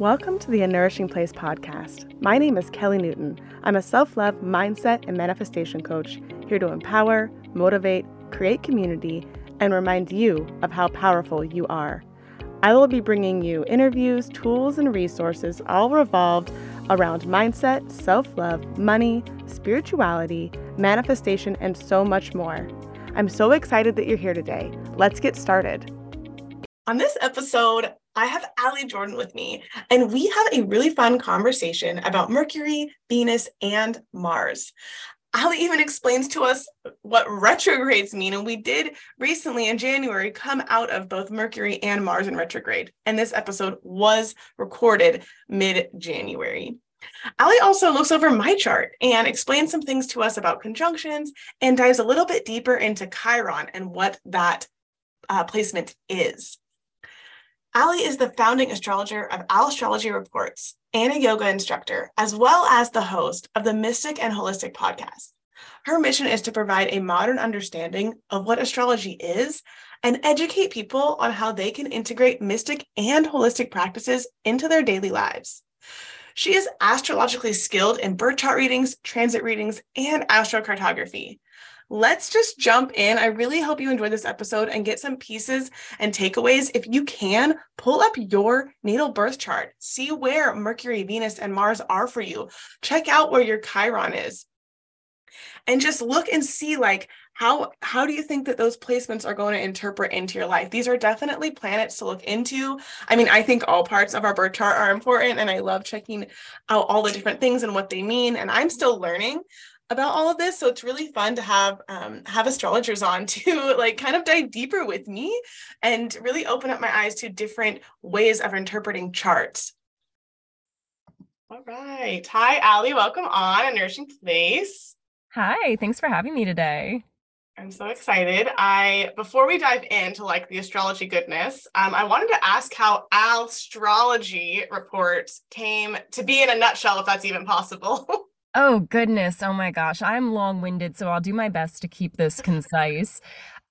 Welcome to the A Nourishing Place podcast. My name is Kelly Newton. I'm a self love, mindset, and manifestation coach here to empower, motivate, create community, and remind you of how powerful you are. I will be bringing you interviews, tools, and resources all revolved around mindset, self love, money, spirituality, manifestation, and so much more. I'm so excited that you're here today. Let's get started. On this episode, I have Alli Jordan with me, and we have a really fun conversation about Mercury, Venus, and Mars. Alli even explains to us what retrogrades mean. And we did recently in January come out of both Mercury and Mars in retrograde. And this episode was recorded mid January. Alli also looks over my chart and explains some things to us about conjunctions and dives a little bit deeper into Chiron and what that uh, placement is. Alli is the founding astrologer of Al-strology Reports and a yoga instructor, as well as the host of the Mystic and Holistic podcast. Her mission is to provide a modern understanding of what astrology is and educate people on how they can integrate mystic and holistic practices into their daily lives. She is astrologically skilled in birth chart readings, transit readings, and astrocartography let's just jump in. I really hope you enjoy this episode and get some pieces and takeaways. If you can, pull up your natal birth chart, see where Mercury, Venus, and Mars are for you. Check out where your Chiron is. And just look and see like how how do you think that those placements are going to interpret into your life these are definitely planets to look into i mean i think all parts of our birth chart are important and i love checking out all the different things and what they mean and i'm still learning about all of this. So it's really fun to have um, have astrologers on to like kind of dive deeper with me and really open up my eyes to different ways of interpreting charts. All right. Hi, Alli. Welcome on a nourishing place. Hi, thanks for having me today. I'm so excited. I before we dive into like the astrology goodness, um, I wanted to ask how astrology reports came to be in a nutshell, if that's even possible. Oh, goodness. Oh my gosh. I'm long winded, so I'll do my best to keep this concise.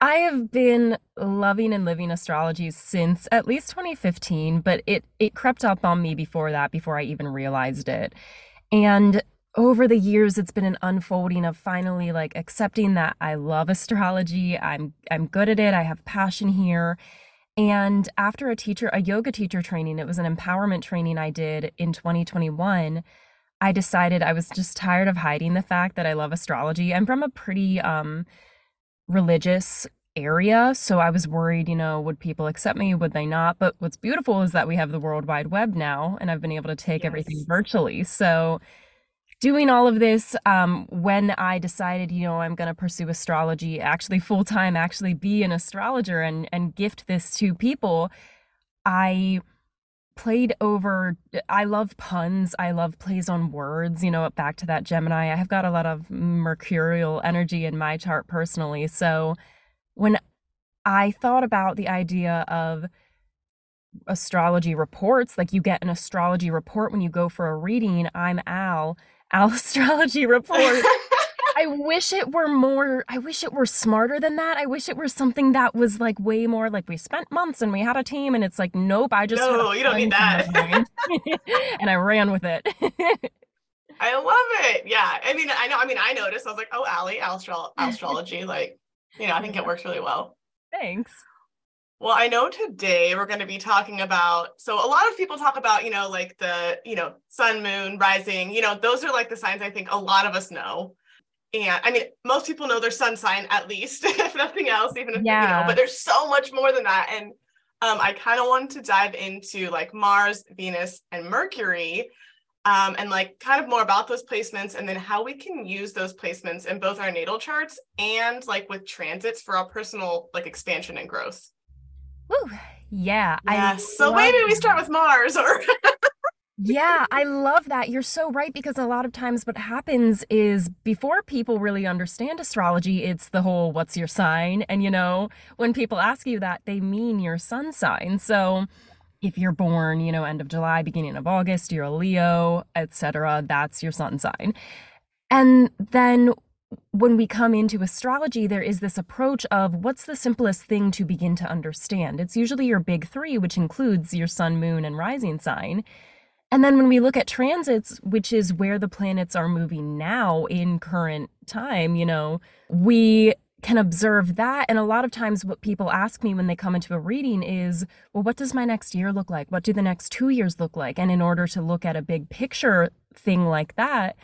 I have been loving and living astrology since at least 2015, but it, it crept up on me before that, before I even realized it. And over the years it's been an unfolding of finally like accepting that I love astrology. I'm I'm good at it. I have passion here. And after a teacher a yoga teacher training, it was an empowerment training I did in 2021 I decided I was just tired of hiding the fact that I love astrology. I'm from a pretty um, religious area, so I was worried, you know, would people accept me? Would they not? But what's beautiful is that we have the World Wide Web now, and I've been able to take yes. everything virtually. So, doing all of this, um, when I decided, you know, I'm going to pursue astrology actually full time, actually be an astrologer and and gift this to people, I played over i love puns i love plays on words you know back to that gemini. I have got a lot of mercurial energy in my chart personally. So when i thought about the idea of astrology reports like you get an astrology report when you go for a reading i'm al al astrology report I wish it were more, I wish it were smarter than that. I wish it were something that was like way more like we spent months and we had a team and it's like, nope, I just. No, you don't need that. and I ran with it. I love it. Yeah. I mean, I know, I mean, I noticed, I was like, oh, Alli, astro- astrology, like, you know, I think it works really well. Thanks. Well, I know today we're going to be talking about. So, a lot of people talk about, you know, like the, you know, sun, moon, rising, you know, those are like the signs I think a lot of us know and I mean, most people know their sun sign at least, if nothing else, even if yeah. you know, but there's so much more than that. And um, I kind of wanted to dive into like Mars, Venus, and Mercury, um, and like kind of more about those placements and then how we can use those placements in both our natal charts and like with transits for our personal like expansion and growth. Woo. Yeah. Yes. So maybe we start with Mars or yeah, I love that. You're so right because a lot of times what happens is before people really understand astrology, it's the whole what's your sign? And you know, when people ask you that, they mean your sun sign. So if you're born, you know, end of July, beginning of August, you're a Leo, etc., that's your sun sign. And then when we come into astrology, there is this approach of what's the simplest thing to begin to understand? It's usually your big three, which includes your sun, moon, and rising sign. And then when we look at transits, which is where the planets are moving now in current time, you know, we can observe that. And a lot of times, what people ask me when they come into a reading is, well, what does my next year look like? What do the next two years look like? And in order to look at a big picture thing like that,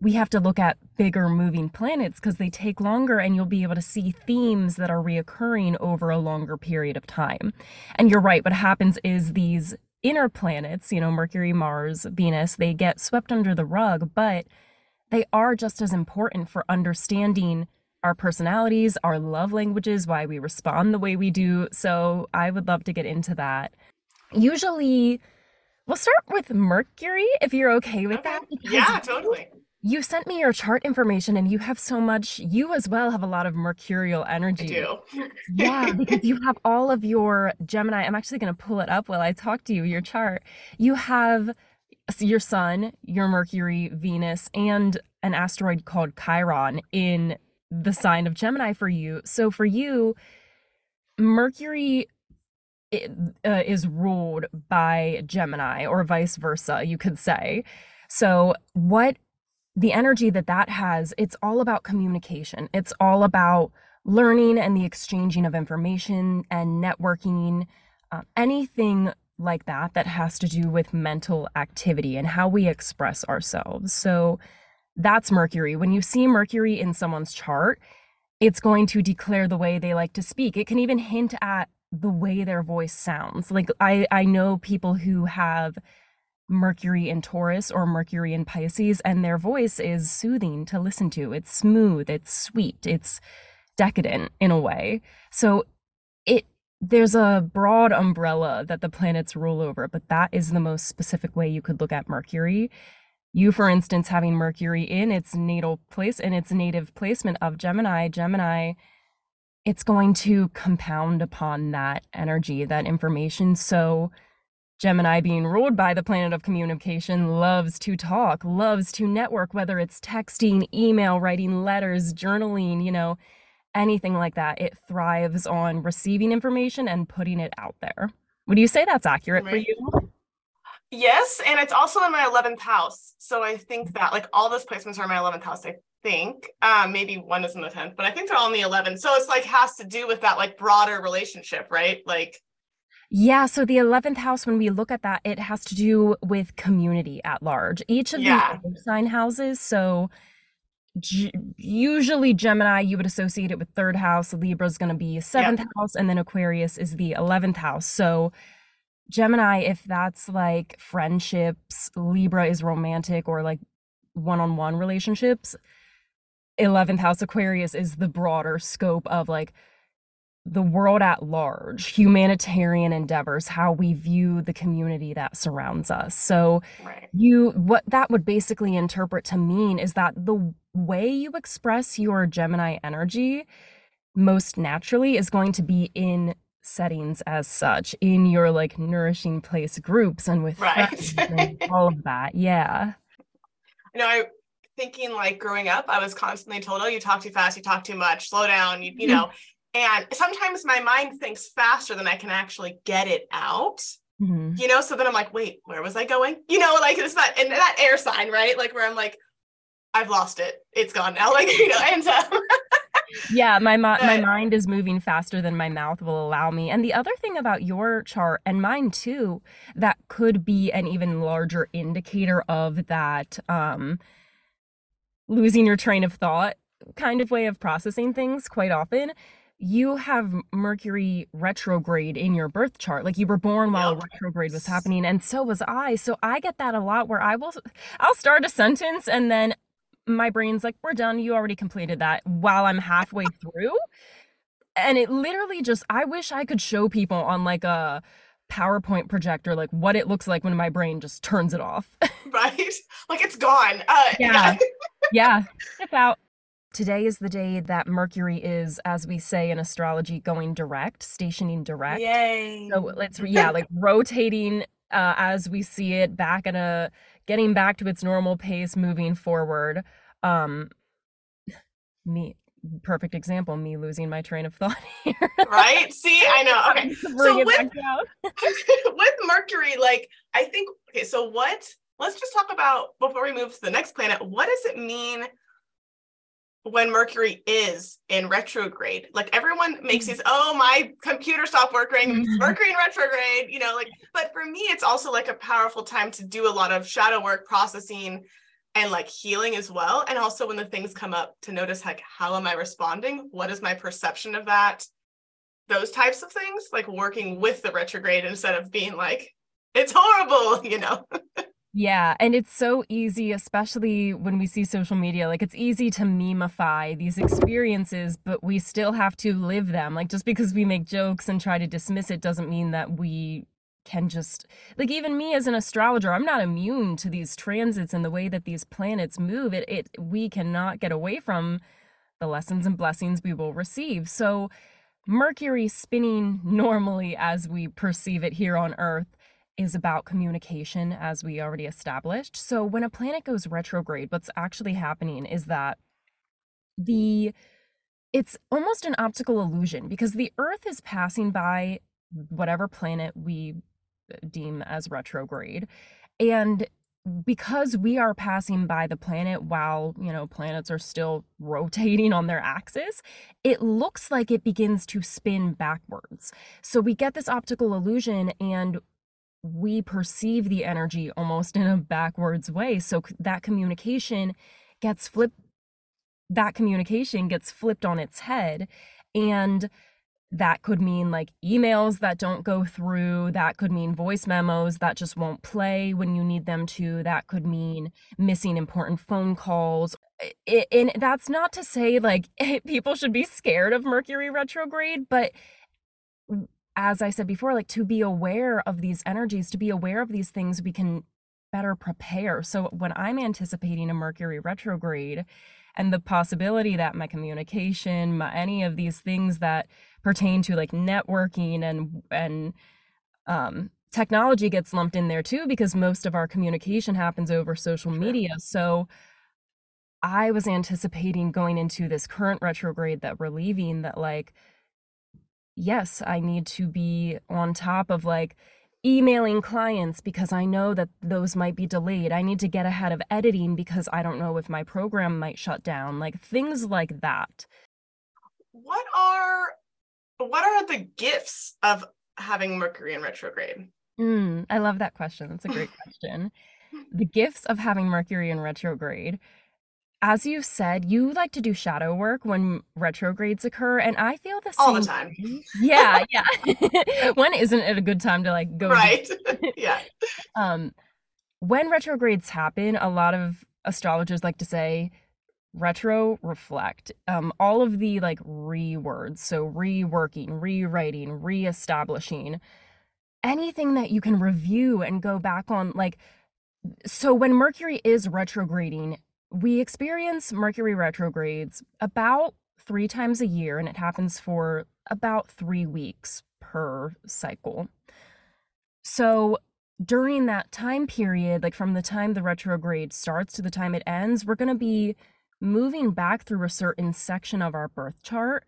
we have to look at bigger moving planets because they take longer and you'll be able to see themes that are reoccurring over a longer period of time. And you're right, what happens is these inner planets, you know, Mercury, Mars, Venus, they get swept under the rug, but they are just as important for understanding our personalities, our love languages, why we respond the way we do. So I would love to get into that. Usually, we'll start with Mercury if you're okay with Okay. that. Yeah, totally. You sent me your chart information and you have so much, you as well have a lot of mercurial energy. I do. Yeah, because you have all of your Gemini. I'm actually going to pull it up while I talk to you, your chart. You have your sun, your Mercury, Venus, and an asteroid called Chiron in the sign of Gemini for you. So for you, Mercury uh, is ruled by Gemini or vice versa, you could say. So what the energy that that has, it's all about communication. It's all about learning and the exchanging of information and networking, uh, anything like that that has to do with mental activity and how we express ourselves. So that's Mercury. When you see Mercury in someone's chart, it's going to declare the way they like to speak. It can even hint at the way their voice sounds. Like I I know people who have Mercury in Taurus or Mercury in Pisces and their voice is soothing to listen to. It's smooth, it's sweet, it's decadent in a way. So it there's a broad umbrella that the planets rule over, but that is the most specific way you could look at Mercury. You, for instance, having Mercury in its natal place, in its native placement of Gemini, Gemini, it's going to compound upon that energy, that information. So, Gemini, being ruled by the planet of communication, loves to talk, loves to network, whether it's texting, email, writing letters, journaling, you know, anything like that. It thrives on receiving information and putting it out there. Would you say that's accurate for you? Yes, and it's also in my 11th house. So I think that like all those placements are in my 11th house, I think. Um, maybe one is in the 10th, but I think they're all in the 11th. So it's like has to do with that like broader relationship, right? Like, Yeah, so the 11th house, when we look at that, it has to do with community at large. Each of Yeah. the sign houses, so G- usually Gemini, you would associate it with third house, Libra is going to be seventh house, and then Aquarius is the 11th house. So Gemini, if that's like friendships, Libra is romantic or like one on one relationships. 11th house Aquarius is the broader scope of like the world at large, humanitarian endeavors, how we view the community that surrounds us. So, right. you what that would basically interpret to mean is that the way you express your Gemini energy most naturally is going to be in settings as such in your like nourishing place groups and with Right. and all of that. Yeah. You know, I thinking like growing up, I was constantly told, "Oh, you talk too fast, you talk too much, slow down." You, you know, and sometimes my mind thinks faster than I can actually get it out. Mhm. You know, so then I'm like, "Wait, where was I going?" You know, like it's that and that air sign, right? Like where I'm like, "I've lost it. It's gone now." Like you know, and so Yeah, my mi- my mind is moving faster than my mouth will allow me. And the other thing about your chart and mine too, that could be an even larger indicator of that um losing your train of thought kind of way of processing things quite often. You have Mercury retrograde in your birth chart. Like you were born while Yep. retrograde was happening, and so was I. So I get that a lot where I will I'll start a sentence and then my brain's like, we're done. You already completed that while I'm halfway through. And it literally just, I wish I could show people on like a PowerPoint projector, like what it looks like when my brain just turns it off. right, like it's gone. Uh, Yeah. yeah, it's out. Today is the day that Mercury is, as we say in astrology, going direct, stationing direct. Yay. So let's, yeah, like rotating uh, as we see it back in a, getting back to its normal pace, moving forward. Um, me, perfect example, me losing my train of thought here. right? See, I know. Okay. so with, with Mercury, like I think okay, so what let's just talk about before we move to the next planet, what does it mean when Mercury is in retrograde. Like everyone makes these, oh, my computer stopped working, mm-hmm. Mercury in retrograde, you know, like, but for me, it's also like a powerful time to do a lot of shadow work, processing, and like healing as well. And also when the things come up to notice, like, how am I responding? What is my perception of that? Those types of things, like working with the retrograde instead of being like, it's horrible, you know? Yeah, and it's so easy, especially when we see social media. Like, it's easy to memify these experiences, but we still have to live them. Like, just because we make jokes and try to dismiss it doesn't mean that we can just like even me as an astrologer i'm not immune to these transits and the way that these planets move it it we cannot get away from the lessons and blessings we will receive so mercury spinning normally as we perceive it here on earth is about communication, as we already established. So, when a planet goes retrograde, what's actually happening is that the it's almost an optical illusion because the Earth is passing by whatever planet we deem as retrograde. And because we are passing by the planet while, you know, planets are still rotating on their axis, it looks like it begins to spin backwards. So we get this optical illusion and we perceive the energy almost in a backwards way. So that communication gets flipped, that communication gets flipped on its head. And that could mean like emails that don't go through. That could mean voice memos that just won't play when you need them to. That could mean missing important phone calls. and that's not to say like people should be scared of Mercury retrograde, but as I said before, like to be aware of these energies, to be aware of these things, we can better prepare. So when I'm anticipating a Mercury retrograde and the possibility that my communication, my, any of these things that pertain to like networking and and um, technology gets lumped in there too, because most of our communication happens over social media. So I was anticipating going into this current retrograde that we're leaving that like yes, I need to be on top of like emailing clients because I know that those might be delayed. I need to get ahead of editing because I don't know if my program might shut down. Like things like that. What are what are the gifts of having Mercury in retrograde? Mm, I love that question. That's a great question. the gifts of having Mercury in retrograde as you said, you like to do shadow work when retrogrades occur, and I feel the same. All the time. Yeah, yeah. when isn't it a good time to like go? Right. yeah. Um, when retrogrades happen, a lot of astrologers like to say retro reflect um all of the like rewords so reworking rewriting reestablishing anything that you can review and go back on like so when mercury is retrograding we experience Mercury retrogrades about three times a year, and it happens for about three weeks per cycle. So during that time period, like from the time the retrograde starts to the time it ends, we're going to be moving back through a certain section of our birth chart.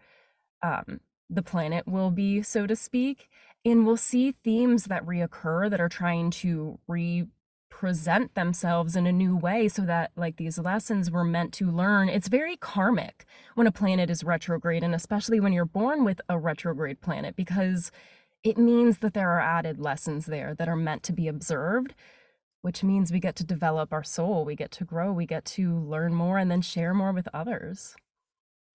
Um, the planet will be, so to speak, and we'll see themes that reoccur that are trying to re present themselves in a new way so that like these lessons were meant to learn. It's very karmic when a planet is retrograde and especially when you're born with a retrograde planet because it means that there are added lessons there that are meant to be observed which means we get to develop our soul we get to grow we get to learn more and then share more with others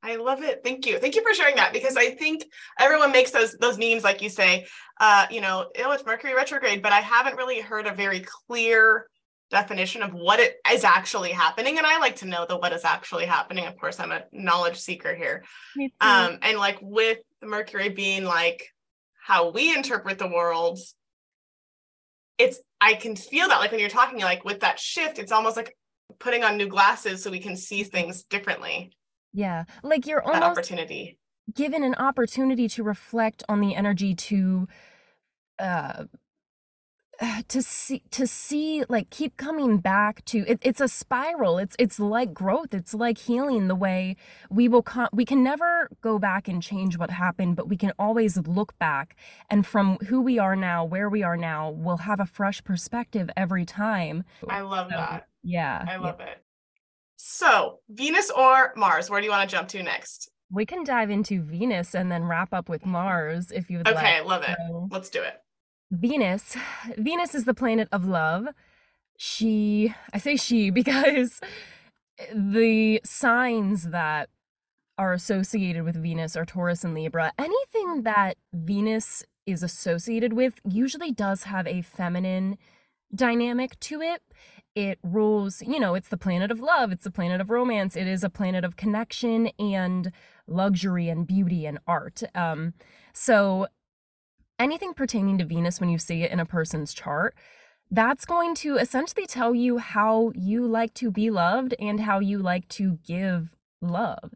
I love it. Thank you. Thank you for sharing that because I think everyone makes those those memes like you say, uh, you know, oh, it's Mercury retrograde, but I haven't really heard a very clear definition of what it is actually happening. And I like to know the what is actually happening. Of course, I'm a knowledge seeker here. Um, and like with Mercury being like how we interpret the world, it's I can feel that like when you're talking like with that shift, it's almost like putting on new glasses so we can see things differently. Yeah. Like you're almost opportunity. given an opportunity to reflect on the energy to uh to see to see like keep coming back to it, it's a spiral it's it's like growth it's like healing the way we will come we can never go back and change what happened but we can always look back and from who we are now where we are now we'll have a fresh perspective every time i love so, that yeah i love yeah. it so venus or mars where do you want to jump to next we can dive into venus and then wrap up with mars if you would like. okay like. love it so, let's do it Venus, Venus is the planet of love. She, I say she because the signs that are associated with Venus are Taurus and Libra. Anything that Venus is associated with usually does have a feminine dynamic to it. It rules, you know, it's the planet of love, it's the planet of romance, it is a planet of connection and luxury and beauty and art. Um, so anything pertaining to Venus when you see it in a person's chart, that's going to essentially tell you how you like to be loved and how you like to give love.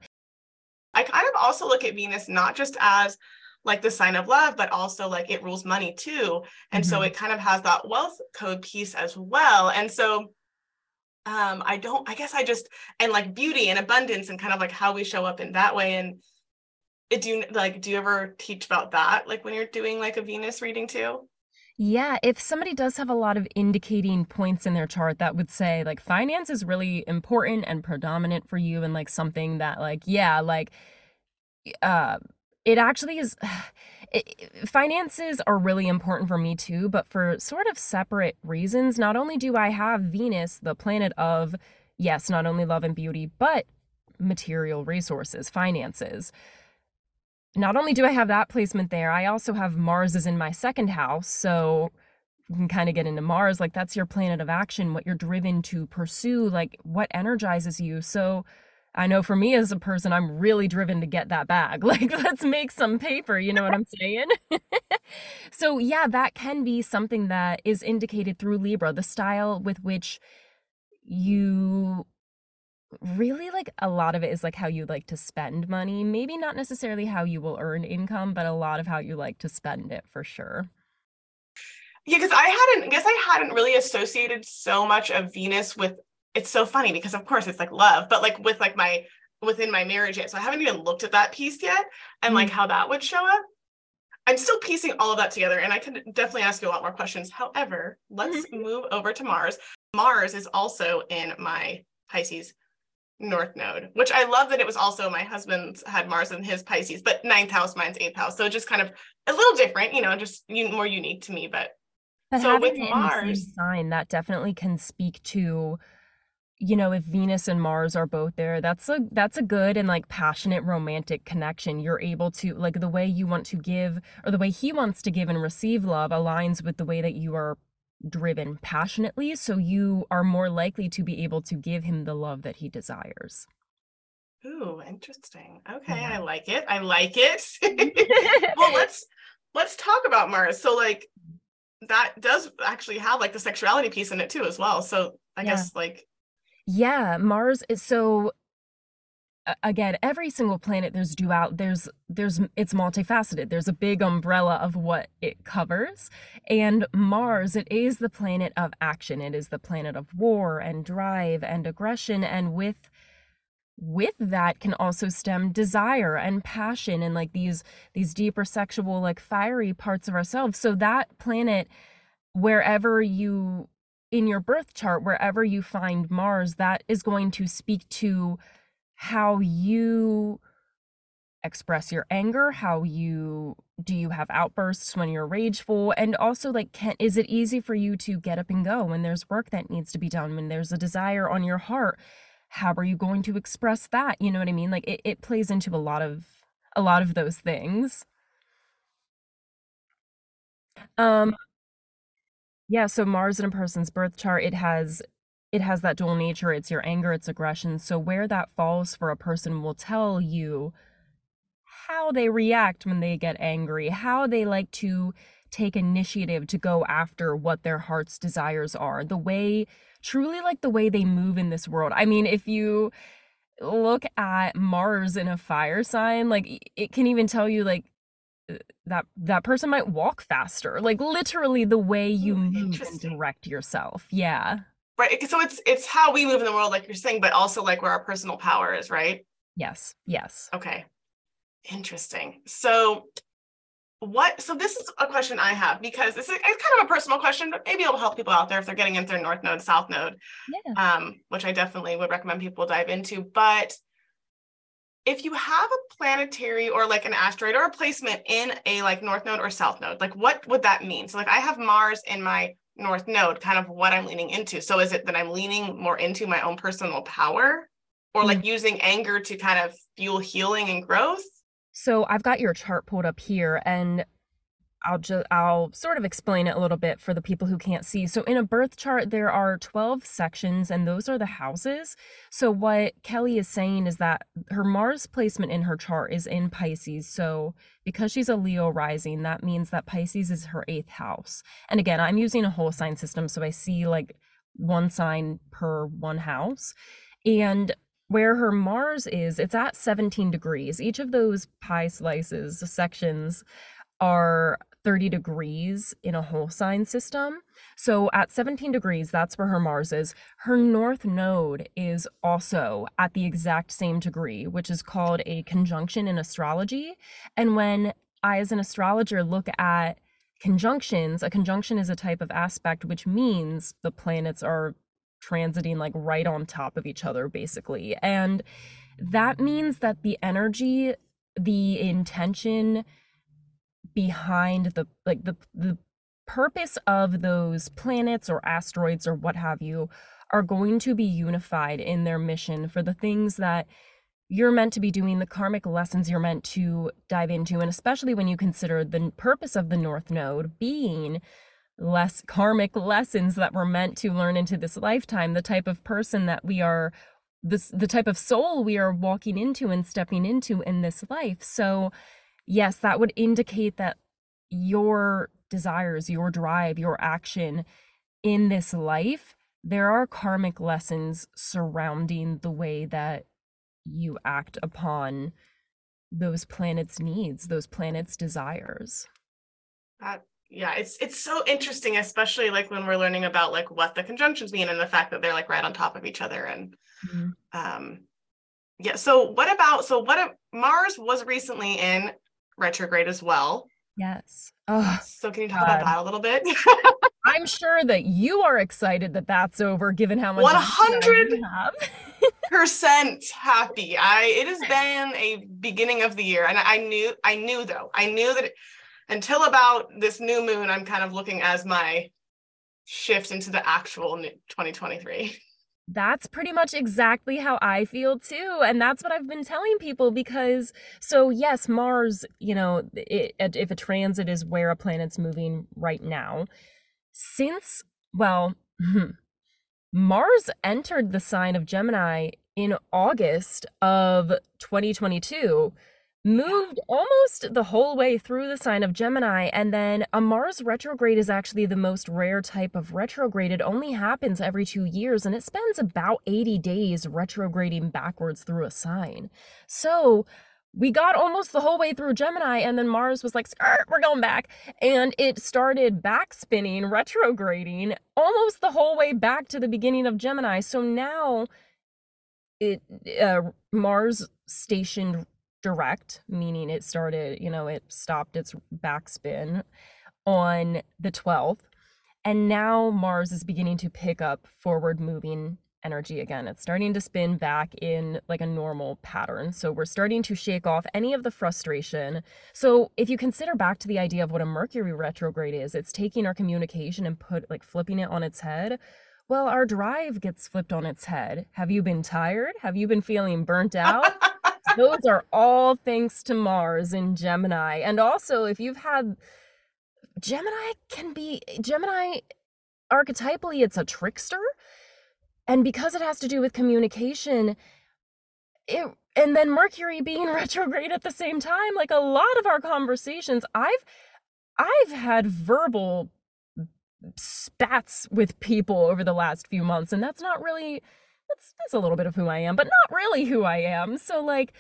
I kind of also look at Venus not just as like the sign of love, but also like it rules money too. And mm-hmm. so it kind of has that wealth code piece as well. And so um I don't I guess I just and like beauty and abundance and kind of like how we show up in that way and it, do you like do you ever teach about that like when you're doing like a venus reading too yeah, if somebody does have a lot of indicating points in their chart that would say like finance is really important and predominant for you and like something that like yeah, like uh it actually is it, finances are really important for me too, but for sort of separate reasons. Not only do I have Venus, the planet of yes, not only love and beauty, but material resources, finances not only do I have that placement there, I also have Mars is in my second house. So you can kind of get into Mars, like that's your planet of action, what you're driven to pursue, like what energizes you. So I know for me as a person, I'm really driven to get that bag. Like, let's make some paper, you know what I'm saying? so, yeah, that can be something that is indicated through Libra, the style with which you really like a lot of it is like how you like to spend money. Maybe not necessarily how you will earn income, but a lot of how you like to spend it for sure. Yeah, because I hadn't, I guess I hadn't really associated so much of Venus with. It's so funny because of course it's like love, but like with like my within my marriage yet. So I haven't even looked at that piece yet and mm like how that would show up. I'm still piecing all of that together and I can definitely ask you a lot more questions. However, let's mm-hmm. move over to Mars. Mars is also in my Pisces North Node, which I love that it was also my husband's had Mars in his Pisces, but ninth house, mine's eighth house. So just kind of a little different, you know, just more unique to me. But, but so with Mars, sign that definitely can speak to, you know, if Venus and Mars are both there, that's a that's a good and like passionate romantic connection. You're able to like the way you want to give or the way he wants to give and receive love aligns with the way that you are driven passionately, so you are more likely to be able to give him the love that he desires. Ooh, interesting. Okay, yeah. I like it. I like it. well, let's let's talk about Mars. So like that does actually have like the sexuality piece in it too as well. So I yeah. guess like yeah, Mars is so again every single planet there's dual there's there's it's multifaceted. There's a big umbrella of what it covers and mars it is the planet of action. It is the planet of war and drive and aggression and with with that can also stem desire and passion and like these these deeper sexual like fiery parts of ourselves. So that planet wherever you in your birth chart wherever you find mars that is going to speak to how you express your anger how you do you have outbursts when you're rageful and also like can is it easy for you to get up and go when there's work that needs to be done when there's a desire on your heart? How are you going to express that? You know what i mean? Like it, it plays into a lot of a lot of those things. Um yeah so mars in a person's birth chart it has it has that dual nature it's your anger it's aggression so where that falls for a person will tell you how they react when they get angry how they like to take initiative to go after what their heart's desires are the way truly like the way they move in this world. I mean if you look at mars in a fire sign like it can even tell you like that that person might walk faster like literally the way you move and direct yourself yeah Right. So it's it's how we move in the world, like you're saying, but also like where our personal power is, right? yes yes Okay. Interesting. So what so this is a question I have because this is it's kind of a personal question, but maybe it'll help people out there if they're getting into their north node, south node, yeah um, which I definitely would recommend people dive into. But if you have a planetary or like an asteroid or a placement in a like north node or south node, like what would that mean? So like I have Mars in my north node, kind of what I'm leaning into. So is it that I'm leaning more into my own personal power or like mm. using anger to kind of fuel healing and growth? So I've got your chart pulled up here and I'll just I'll sort of explain it a little bit for the people who can't see. So in a birth chart there are 12 sections and those are the houses. So what Kelly is saying is that her Mars placement in her chart is in Pisces. So because she's a Leo rising, that means that Pisces is her 8th house. And again, I'm using a whole sign system so I see like one sign per one house. And where her Mars is, it's at 17 degrees. Each of those pie slices, sections, are 30 degrees in a whole sign system. So at 17 degrees, that's where her Mars is. Her north node is also at the exact same degree, which is called a conjunction in astrology. And when I, as an astrologer, look at conjunctions, a conjunction is a type of aspect which means the planets are transiting like right on top of each other, basically. And that means that the energy, the intention, behind the like the the purpose of those planets or asteroids or what have you are going to be unified in their mission for the things that you're meant to be doing the karmic lessons you're meant to dive into and especially when you consider the purpose of the north node being less karmic lessons that we're meant to learn into this lifetime the type of person that we are this the type of soul we are walking into and stepping into in this life. So yes, that would indicate that your desires, your drive, your action in this life, there are karmic lessons surrounding the way that you act upon those planets' needs, those planets' desires. That yeah, it's it's so interesting, especially like when we're learning about like what the conjunctions mean and the fact that they're like right on top of each other. And Mhm. um yeah, so what about so what if Mars was recently in retrograde as well. Yes. Oh, So can you talk about that a little bit? I'm sure that you are excited that that's over, given how much 100 have. Percent happy. I it has been a beginning of the year, and I knew I knew though I knew that until about this new moon, I'm kind of looking as my shift into the actual 2023. That's pretty much exactly how I feel too. And that's what I've been telling people because, so yes, Mars, you know, it, if a transit is where a planet's moving right now, since, well, hmm, Mars entered the sign of Gemini in August of 2022, moved almost the whole way through the sign of Gemini, and then a Mars retrograde is actually the most rare type of retrograde. It only happens every two years, and it spends about 80 days retrograding backwards through a sign. So, we got almost the whole way through Gemini, and then Mars was like, we're going back. And it started back spinning, retrograding almost the whole way back to the beginning of Gemini. So now it uh, Mars stationed direct, meaning it started, you know, it stopped its backspin on the 12th. And now Mars is beginning to pick up forward moving energy again. It's starting to spin back in like a normal pattern. So we're starting to shake off any of the frustration. So if you consider back to the idea of what a Mercury retrograde is, it's taking our communication and put like flipping it on its head. Well, our drive gets flipped on its head. Have you been tired? Have you been feeling burnt out? Those are all thanks to Mars in Gemini. And also, if you've had Gemini can be Gemini archetypally it's a trickster and because it has to do with communication it and then mercury being retrograde at the same time like a lot of our conversations i've i've had verbal spats with people over the last few months and that's not really that's that's a little bit of who i am but not really who i am so like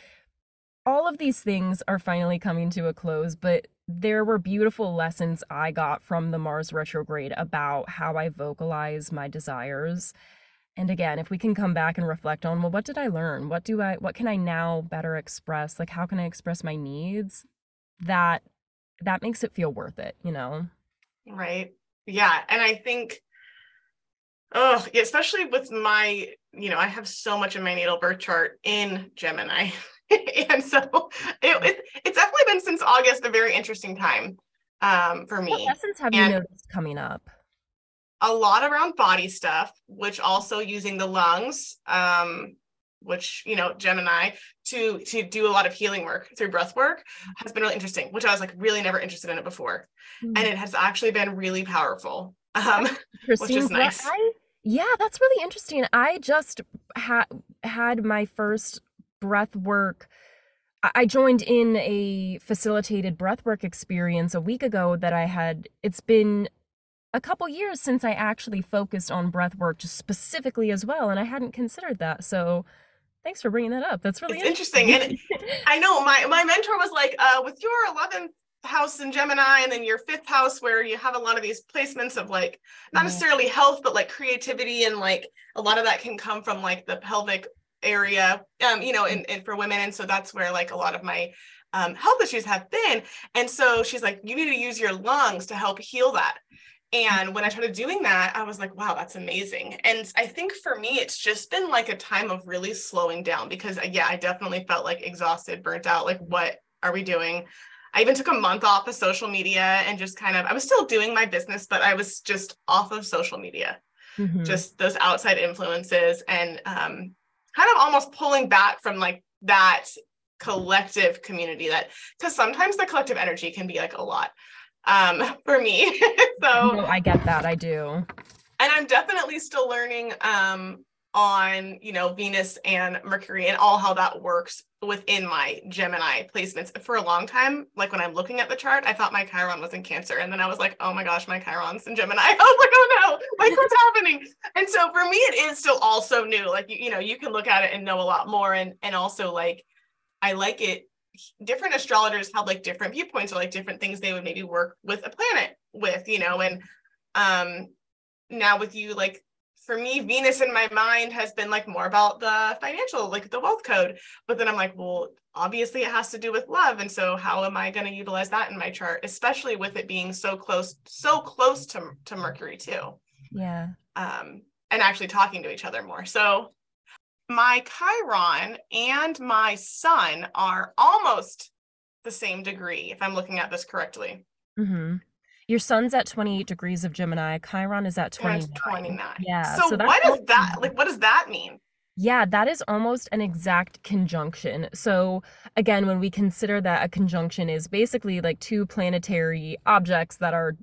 all of these things are finally coming to a close, but there were beautiful lessons I got from the Mars retrograde about how I vocalize my desires. And again, if we can come back and reflect on, well, what did I learn? What do I what can I now better express? Like how can I express my needs? That that makes it feel worth it, you know? Right. Yeah. And I think oh, yeah, especially with my, you know, I have so much in my natal birth chart in Gemini. and so it, it, it's definitely been since August a very interesting time um, for me. What lessons have and you noticed coming up? A lot around body stuff, which also using the lungs, um, which you know Gemini to to do a lot of healing work through breath work has been really interesting. Which I was like really never interested in it before, mm-hmm. and it has actually been really powerful. Um, which is nice. I, yeah, that's really interesting. I just had had my first breath work. I joined in a facilitated breathwork experience a week ago that I had. It's been a couple years since I actually focused on breathwork just specifically as well, and I hadn't considered that. So, thanks for bringing that up. That's really interesting. interesting. and I know my my mentor was like, uh, with your eleventh house in Gemini, and then your fifth house where you have a lot of these placements of like not mm-hmm. necessarily health, but like creativity, and like a lot of that can come from like the pelvic area um you know and, and for women and so that's where like a lot of my um, health issues have been and so she's like you need to use your lungs to help heal that and when I started doing that, I was like, wow, that's amazing. And I think for me, it's just been like a time of really slowing down because, uh, yeah, I definitely felt like exhausted, burnt out. Like, what are we doing? I even took a month off of social media and just kind of, I was still doing my business, but I was just off of social media, mm-hmm. just those outside influences. And um, kind of almost pulling back from like that collective community that because sometimes the collective energy can be like a lot um for me so no, i get that i do and i'm definitely still learning um on you know venus and mercury and all how that works within my gemini placements for a long time. Like when i'm looking at the chart i thought my chiron was in cancer. And then i was like oh my gosh my chiron's in gemini. I was like oh no like what's happening? And so for me it is still also new. Like you, you know you can look at it and know a lot more. And and also like i like it. Different astrologers have like different viewpoints or like different things they would maybe work with a planet with you know and um now with you like for me, Venus in my mind has been like more about the financial, like the wealth code. But then I'm like, well, obviously it has to do with love. And so how am I going to utilize that in my chart, especially with it being so close, so close to, to Mercury too. Yeah. Um, and actually talking to each other more. So my Chiron and my sun are almost the same degree, if I'm looking at this correctly. Mm-hmm. Your sun's at 28 degrees of Gemini. Chiron is at 29. 29. Yeah. So, so what is that? Like, what does that mean? Yeah, that is almost an exact conjunction. So, again, when we consider that a conjunction is basically like two planetary objects that are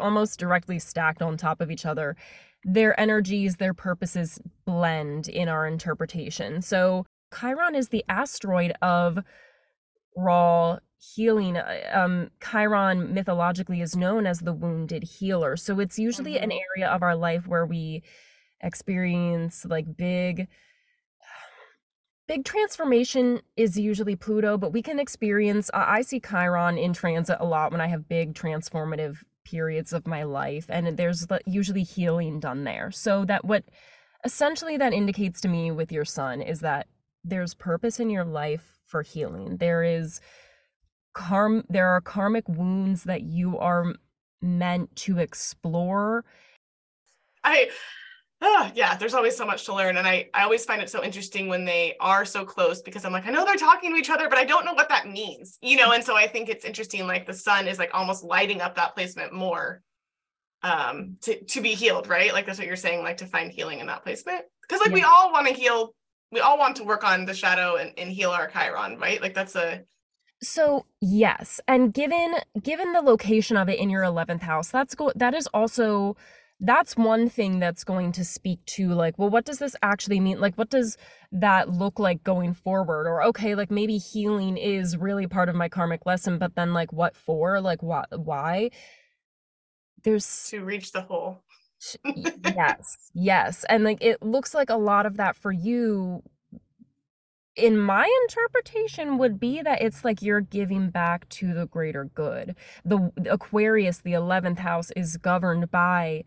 almost directly stacked on top of each other, their energies, their purposes blend in our interpretation. So, Chiron is the asteroid of raw healing uh, um chiron mythologically is known as the wounded healer. So it's usually mm-hmm. an area of our life where we experience like big big transformation is usually pluto but we can experience uh, i see chiron in transit a lot when i have big transformative periods of my life and there's usually healing done there. So that what essentially that indicates to me with your sun is that there's purpose in your life for healing. There is karm there are karmic wounds that you are meant to explore. I oh, yeah there's always so much to learn and i i always find it so interesting when they are so close because i'm like i know they're talking to each other but i don't know what that means you know and so i think it's interesting like the sun is like almost lighting up that placement more um to to be healed right? Like that's what you're saying like to find healing in that placement? Because like yeah. we all want to heal we all want to work on the shadow and, and heal our chiron right? Like that's a so yes, and given given the location of it in your 11th house, that's go that is also that's one thing that's going to speak to like well what does this actually mean? Like what does that look like going forward? Or okay like maybe healing is really part of my karmic lesson but then like what for? Like what why? There's to reach the whole. Yes yes and like it looks like a lot of that for you in my interpretation would be that it's like you're giving back to the greater good. The, aquarius the 11th house is governed by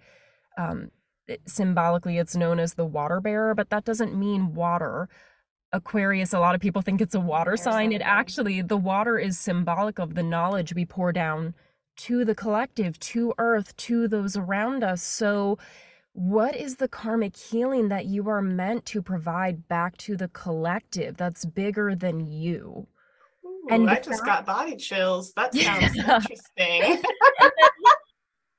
um symbolically it's known as the water bearer but that doesn't mean water. Aquarius a lot of people think it's a water sign. It actually the water is symbolic of the knowledge we pour down to the collective to earth to those around us. So what is the karmic healing that you are meant to provide back to the collective that's bigger than you? Ooh, and I just fact- got body chills. That sounds yeah. interesting.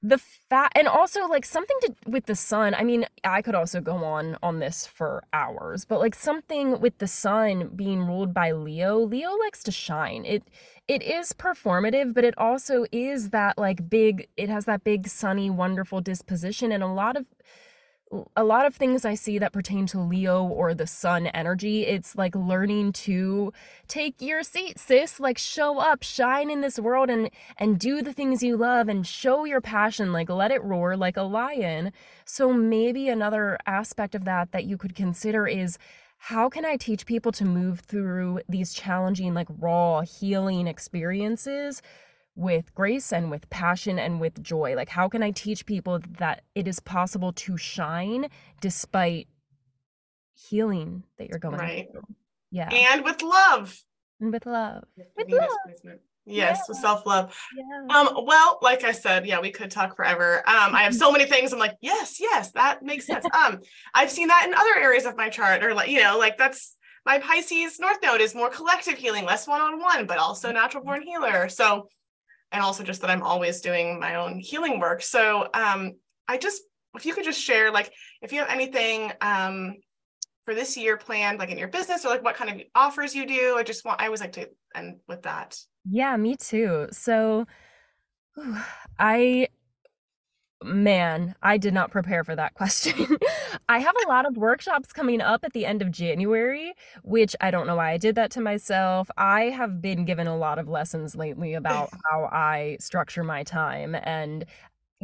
the fat and also like something to with the sun i mean i could also go on on this for hours but like something with the sun being ruled by leo leo likes to shine. It it is performative but it also is that like big it has that big sunny wonderful disposition and a lot of a lot of things I see that pertain to Leo or the sun energy, it's like learning to take your seat, sis, like show up, shine in this world and and do the things you love and show your passion, like let it roar like a lion. So maybe another aspect of that that you could consider is how can I teach people to move through these challenging like raw healing experiences with grace and with passion and with joy? Like, how can I teach people that it is possible to shine despite healing that you're going right. through? Yeah. And with love. And with love. With love. Yes, yeah. self love. Yeah. Um, well, like I said, yeah, we could talk forever. Um, I have so many things. I'm like, yes, yes, that makes sense. um, I've seen that in other areas of my chart, or like, you know, like that's my Pisces North Node is more collective healing, less one on one, but also natural born healer. So and also just that I'm always doing my own healing work. So um, I just, if you could just share, like, if you have anything um, for this year planned, like in your business or like what kind of offers you do, I just want, I always like to end with that. Yeah, me too. So I man, I did not prepare for that question. I have a lot of workshops coming up at the end of January, which I don't know why I did that to myself. I have been given a lot of lessons lately about how I structure my time. And,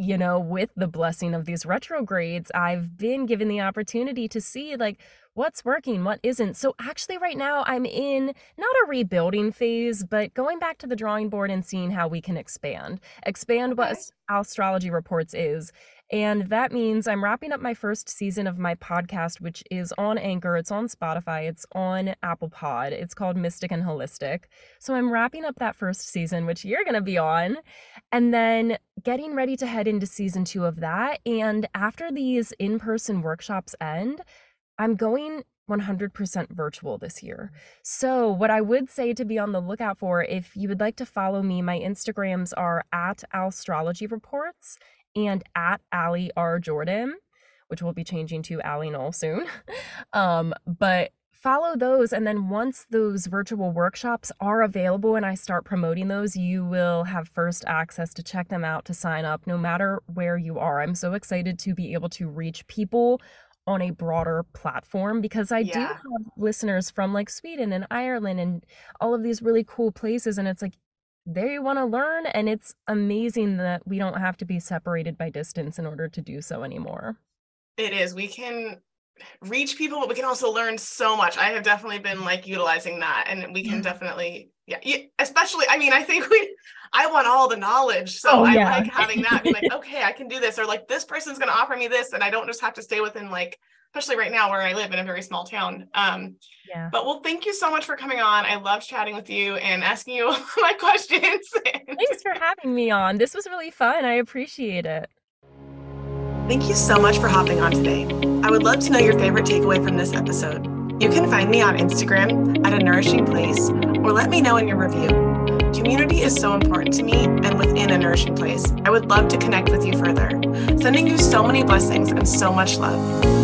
you know, with the blessing of these retrogrades, I've been given the opportunity to see, like, what's working, what isn't. So actually right now I'm in not a rebuilding phase, but going back to the drawing board and seeing how we can expand. Expand what Al-strology Reports is. And that means I'm wrapping up my first season of my podcast, which is on Anchor, it's on Spotify, it's on Apple Pod. It's called Mystic and Holistic. So I'm wrapping up that first season, which you're going to be on, and then getting ready to head into season two of that. And after these in person workshops end, I'm going 100% virtual this year. So, what I would say to be on the lookout for, if you would like to follow me, my Instagrams are at Al-strology Reports and at Alli R. Jordan, which we'll be changing to Alli Null soon. um, but follow those. And then once those virtual workshops are available and I start promoting those, you will have first access to check them out to sign up no matter where you are. I'm so excited to be able to reach people on a broader platform because I yeah. do have listeners from like Sweden and Ireland and all of these really cool places. And it's like they want to learn. And it's amazing that we don't have to be separated by distance in order to do so anymore. It is. We can reach people, but we can also learn so much. I have definitely been like utilizing that, and we can yeah. definitely, yeah, especially. I mean, I think we, I want all the knowledge, so oh, I yeah. like having that. Be like, okay, I can do this, or like this person's going to offer me this, and I don't just have to stay within like, especially right now where I live in a very small town. Um, yeah. But well, thank you so much for coming on. I love chatting with you and asking you my questions. Thanks for having me on. This was really fun. I appreciate it. Thank you so much for hopping on today. I would love to know your favorite takeaway from this episode. You can find me on Instagram at a nourishing place or let me know in your review. Community is so important to me and within a nourishing place. I would love to connect with you further. Sending you so many blessings and so much love.